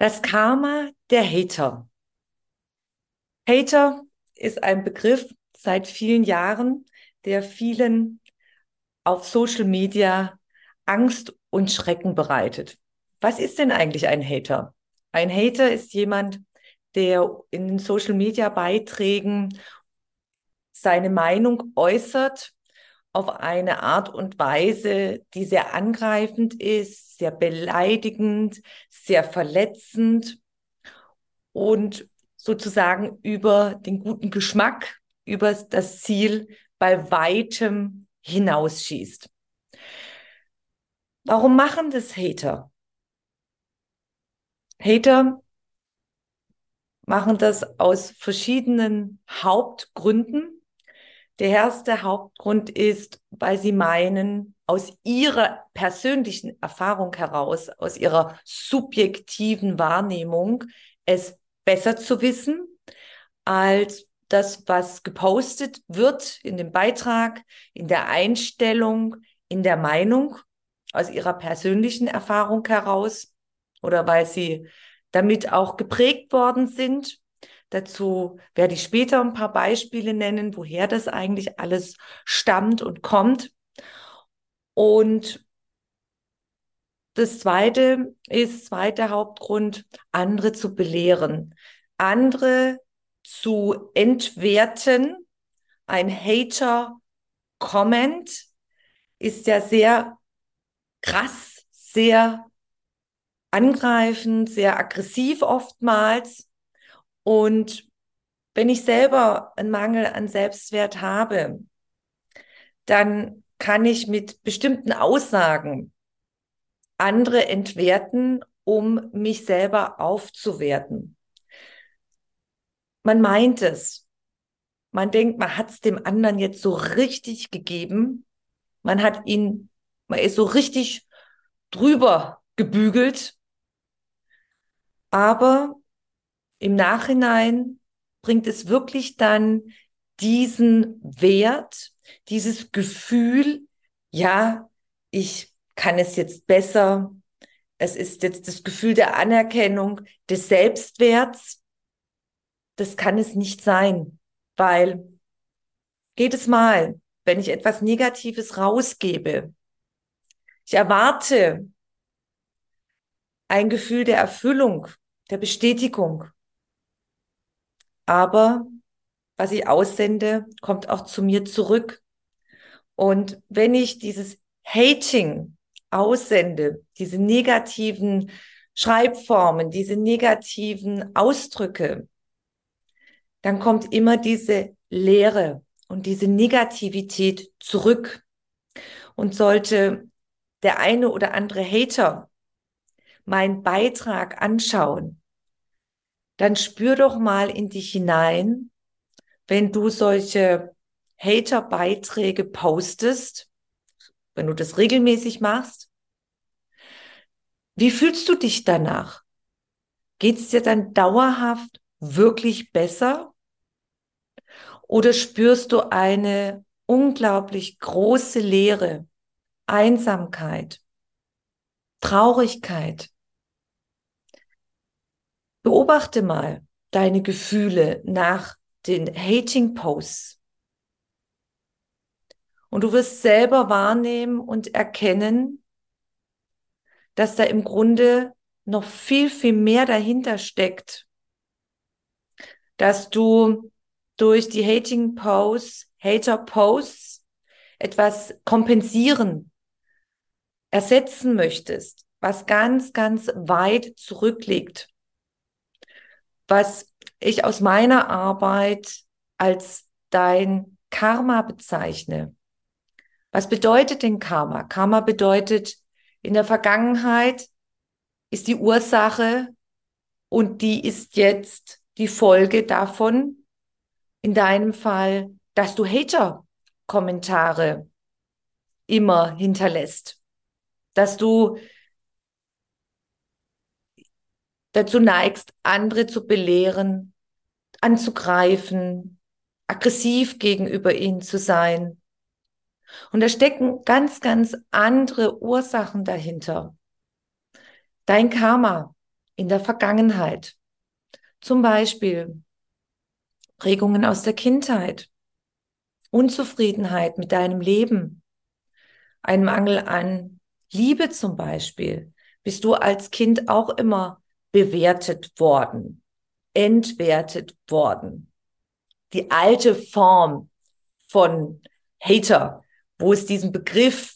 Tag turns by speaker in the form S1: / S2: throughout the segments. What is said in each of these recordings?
S1: Das Karma der Hater. Hater ist ein Begriff seit vielen Jahren, der vielen auf Social Media Angst und Schrecken bereitet. Was ist denn eigentlich ein Hater? Ein Hater ist jemand, der in Social Media Beiträgen seine Meinung äußert auf eine Art und Weise, die sehr angreifend ist, sehr beleidigend, sehr verletzend und sozusagen über den guten Geschmack, über das Ziel bei weitem hinausschießt. Warum machen das Hater? Hater machen das aus verschiedenen Hauptgründen. Der erste Hauptgrund ist, weil sie meinen, aus ihrer persönlichen Erfahrung heraus, aus ihrer subjektiven Wahrnehmung, es besser zu wissen als das, was gepostet wird in dem Beitrag, in der Einstellung, in der Meinung, aus ihrer persönlichen Erfahrung heraus oder weil sie damit auch geprägt worden sind. Dazu werde ich später ein paar Beispiele nennen, woher das eigentlich alles stammt und kommt. Und das zweite ist, zweiter Hauptgrund, andere zu belehren, andere zu entwerten. Ein Hater-Comment ist ja sehr krass, sehr angreifend, sehr aggressiv oftmals. Und wenn ich selber einen Mangel an Selbstwert habe, dann kann ich mit bestimmten Aussagen andere entwerten, um mich selber aufzuwerten. Man meint es. Man denkt, man hat es dem anderen jetzt so richtig gegeben. Man hat ihn, man ist so richtig drüber gebügelt. Aber im Nachhinein bringt es wirklich dann diesen Wert, dieses Gefühl, ja, ich kann es jetzt besser. Es ist jetzt das Gefühl der Anerkennung, des Selbstwerts. Das kann es nicht sein, weil jedes Mal, wenn ich etwas Negatives rausgebe, ich erwarte ein Gefühl der Erfüllung, der Bestätigung. Aber was ich aussende, kommt auch zu mir zurück. Und wenn ich dieses Hating aussende, diese negativen Schreibformen, diese negativen Ausdrücke, dann kommt immer diese Leere und diese Negativität zurück. Und sollte der eine oder andere Hater meinen Beitrag anschauen, dann spür doch mal in dich hinein, wenn du solche Hater-Beiträge postest, wenn du das regelmäßig machst. Wie fühlst du dich danach? Geht es dir dann dauerhaft wirklich besser? Oder spürst du eine unglaublich große Leere, Einsamkeit, Traurigkeit? Beobachte mal deine Gefühle nach den Hating Posts. Und du wirst selber wahrnehmen und erkennen, dass da im Grunde noch viel, viel mehr dahinter steckt, dass du durch die Hating Posts, Hater Posts etwas kompensieren, ersetzen möchtest, was ganz, ganz weit zurückliegt was ich aus meiner Arbeit als dein Karma bezeichne. Was bedeutet denn Karma? Karma bedeutet, in der Vergangenheit ist die Ursache und die ist jetzt die Folge davon, in deinem Fall, dass du Hater-Kommentare immer hinterlässt, dass du dazu neigst, andere zu belehren, anzugreifen, aggressiv gegenüber ihnen zu sein. Und da stecken ganz, ganz andere Ursachen dahinter. Dein Karma in der Vergangenheit. Zum Beispiel Prägungen aus der Kindheit, Unzufriedenheit mit deinem Leben, ein Mangel an Liebe zum Beispiel. Bist du als Kind auch immer bewertet worden, entwertet worden. Die alte Form von Hater, wo es diesen Begriff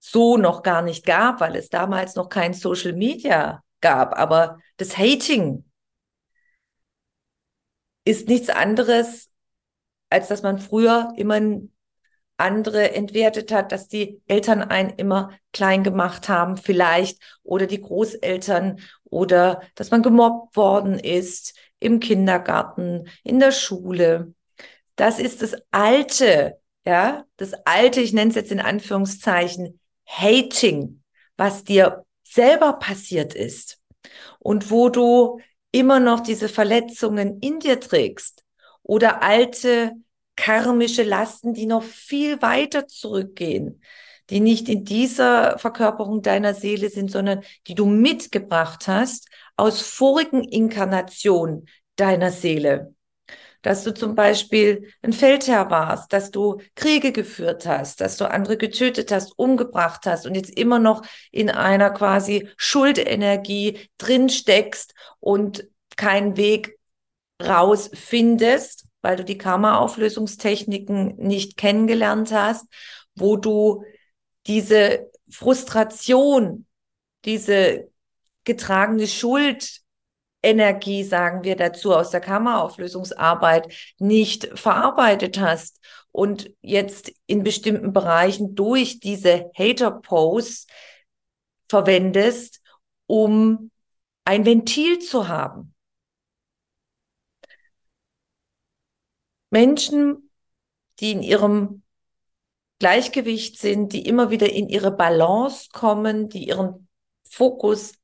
S1: so noch gar nicht gab, weil es damals noch kein Social Media gab. Aber das Hating ist nichts anderes, als dass man früher immer andere entwertet hat, dass die Eltern einen immer klein gemacht haben, vielleicht, oder die Großeltern, oder dass man gemobbt worden ist im Kindergarten, in der Schule. Das ist das alte, ja, das alte, ich nenne es jetzt in Anführungszeichen, Hating, was dir selber passiert ist und wo du immer noch diese Verletzungen in dir trägst oder alte karmische Lasten, die noch viel weiter zurückgehen, die nicht in dieser Verkörperung deiner Seele sind, sondern die du mitgebracht hast aus vorigen Inkarnationen deiner Seele. Dass du zum Beispiel ein Feldherr warst, dass du Kriege geführt hast, dass du andere getötet hast, umgebracht hast und jetzt immer noch in einer quasi Schuldenergie drin steckst und keinen Weg raus findest weil du die Karma-Auflösungstechniken nicht kennengelernt hast, wo du diese Frustration, diese getragene Schuldenergie, sagen wir dazu, aus der Karma-Auflösungsarbeit nicht verarbeitet hast und jetzt in bestimmten Bereichen durch diese Hater-Posts verwendest, um ein Ventil zu haben. Menschen, die in ihrem Gleichgewicht sind, die immer wieder in ihre Balance kommen, die ihren Fokus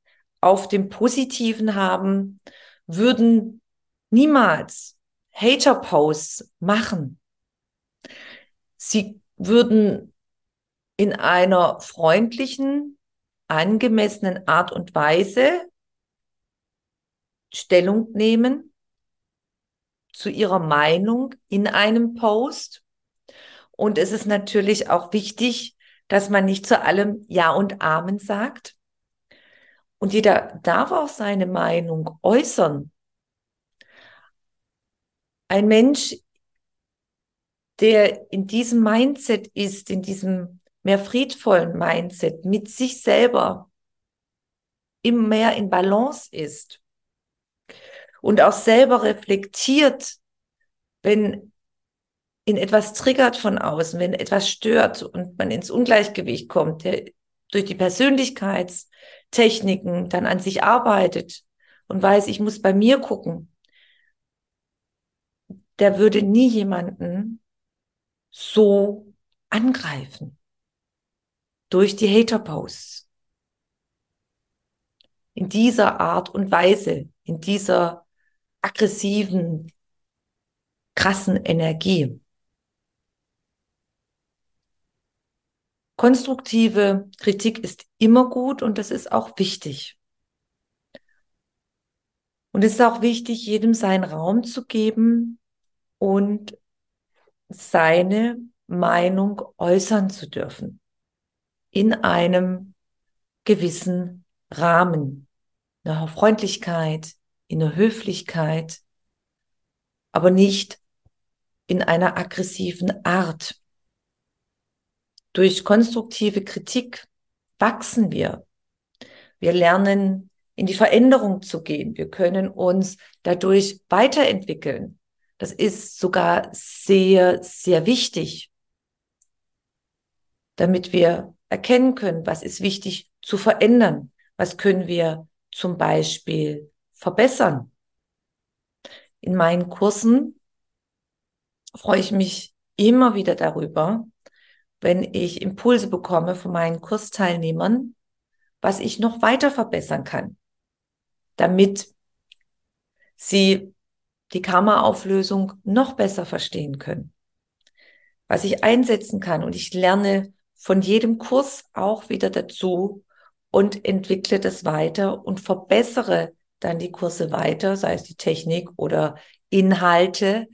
S1: auf dem Positiven haben, würden niemals Hater-Posts machen. Sie würden in einer freundlichen, angemessenen Art und Weise Stellung nehmen zu ihrer Meinung in einem Post. Und es ist natürlich auch wichtig, dass man nicht zu allem Ja und Amen sagt. Und jeder darf auch seine Meinung äußern. Ein Mensch, der in diesem Mindset ist, in diesem mehr friedvollen Mindset, mit sich selber immer mehr in Balance ist, und auch selber reflektiert, wenn in etwas triggert von außen, wenn etwas stört und man ins Ungleichgewicht kommt, der durch die Persönlichkeitstechniken dann an sich arbeitet und weiß, ich muss bei mir gucken, der würde nie jemanden so angreifen durch die Hater-Posts. In dieser Art und Weise, in dieser aggressiven, krassen Energie. Konstruktive Kritik ist immer gut und das ist auch wichtig. Und es ist auch wichtig, jedem seinen Raum zu geben und seine Meinung äußern zu dürfen. In einem gewissen Rahmen. Einer Freundlichkeit, in der Höflichkeit, aber nicht in einer aggressiven Art. Durch konstruktive Kritik wachsen wir. Wir lernen in die Veränderung zu gehen. Wir können uns dadurch weiterentwickeln. Das ist sogar sehr, sehr wichtig. damit wir erkennen können, was ist wichtig zu verändern, was können wir zum Beispiel verbessern. In meinen Kursen freue ich mich immer wieder darüber, wenn ich Impulse bekomme von meinen Kursteilnehmern, was ich noch weiter verbessern kann, damit sie die Karma-Auflösung noch besser verstehen können, was ich einsetzen kann. Und ich lerne von jedem Kurs auch wieder dazu und entwickle das weiter und verbessere dann die Kurse weiter, sei es die Technik oder Inhalte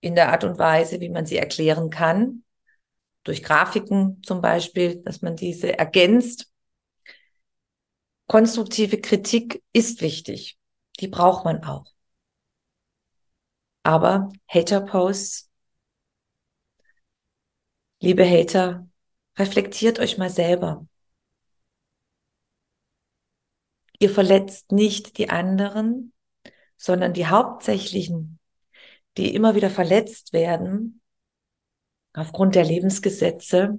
S1: in der Art und Weise, wie man sie erklären kann, durch Grafiken zum Beispiel, dass man diese ergänzt. Konstruktive Kritik ist wichtig. Die braucht man auch. Aber Hater-Posts, liebe Hater, reflektiert euch mal selber. Ihr verletzt nicht die anderen, sondern die hauptsächlichen, die immer wieder verletzt werden, aufgrund der Lebensgesetze,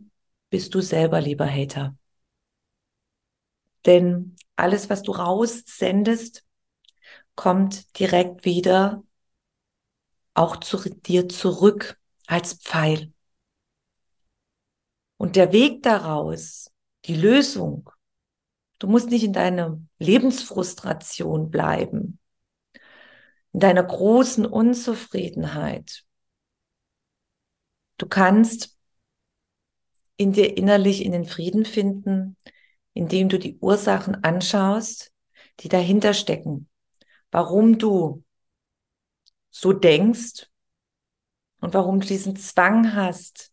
S1: bist du selber, lieber Hater. Denn alles, was du raussendest, kommt direkt wieder auch zu dir zurück als Pfeil. Und der Weg daraus, die Lösung, du musst nicht in deiner Lebensfrustration bleiben, in deiner großen Unzufriedenheit. Du kannst in dir innerlich in den Frieden finden, indem du die Ursachen anschaust, die dahinter stecken, warum du so denkst und warum du diesen Zwang hast,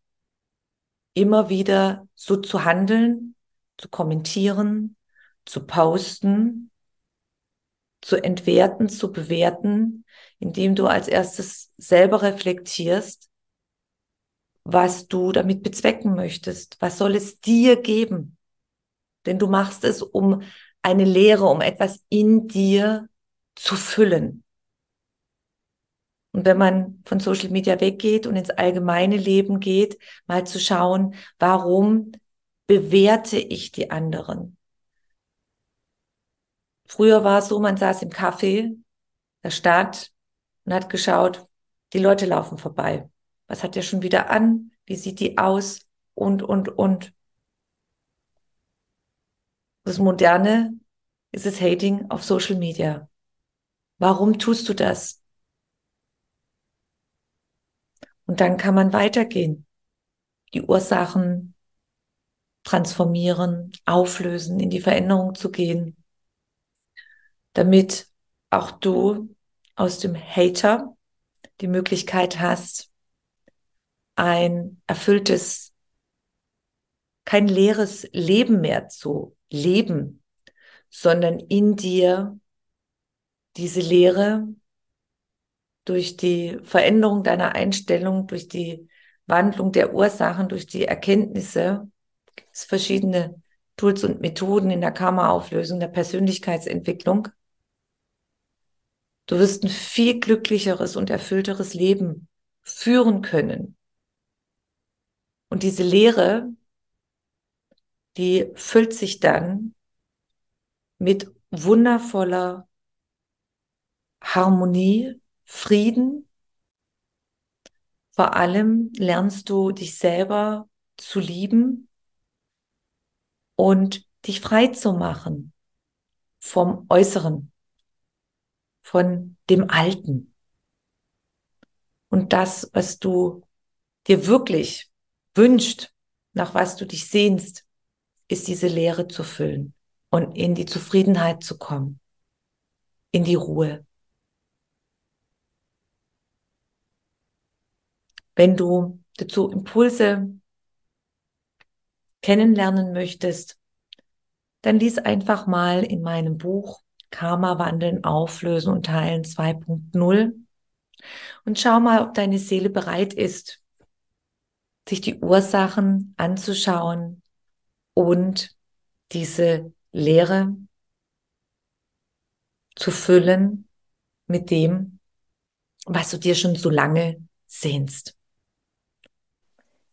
S1: immer wieder so zu handeln, zu kommentieren, zu posten, zu entwerten, zu bewerten, indem du als erstes selber reflektierst, was du damit bezwecken möchtest. Was soll es dir geben? Denn du machst es, um eine Lehre, um etwas in dir zu füllen. Und wenn man von Social Media weggeht und ins allgemeine Leben geht, mal zu schauen, warum bewerte ich die anderen? Früher war es so, man saß im Café der Stadt und hat geschaut, die Leute laufen vorbei. Was hat der schon wieder an? Wie sieht die aus? Und, und, und. Das Moderne ist das Hating auf Social Media. Warum tust du das? Und dann kann man weitergehen. Die Ursachen transformieren, auflösen, in die Veränderung zu gehen, damit auch du aus dem Hater die Möglichkeit hast, ein erfülltes, kein leeres Leben mehr zu leben, sondern in dir diese Lehre durch die Veränderung deiner Einstellung, durch die Wandlung der Ursachen, durch die Erkenntnisse, es verschiedene Tools und Methoden in der Karma-Auflösung, der Persönlichkeitsentwicklung. Du wirst ein viel glücklicheres und erfüllteres Leben führen können. Und diese Lehre, die füllt sich dann mit wundervoller Harmonie, Frieden. Vor allem lernst du dich selber zu lieben und dich frei zu machen vom Äußeren, von dem Alten. Und das, was du dir wirklich wünscht, nach was du dich sehnst, ist diese Leere zu füllen und in die Zufriedenheit zu kommen, in die Ruhe. Wenn du dazu Impulse kennenlernen möchtest, dann lies einfach mal in meinem Buch Karma wandeln, auflösen und teilen 2.0 und schau mal, ob deine Seele bereit ist, sich die Ursachen anzuschauen und diese Lehre zu füllen mit dem, was du dir schon so lange sehnst.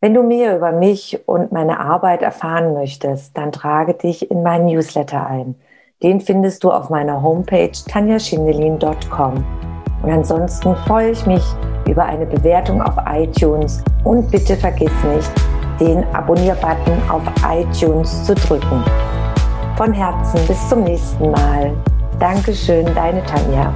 S1: Wenn du mehr über mich und meine Arbeit erfahren möchtest, dann trage dich in meinen Newsletter ein. Den findest du auf meiner Homepage tanjaschindelin.com. Und ansonsten freue ich mich über eine Bewertung auf iTunes und bitte vergiss nicht, den Abonnier-Button auf iTunes zu drücken. Von Herzen bis zum nächsten Mal. Dankeschön, deine Tanja.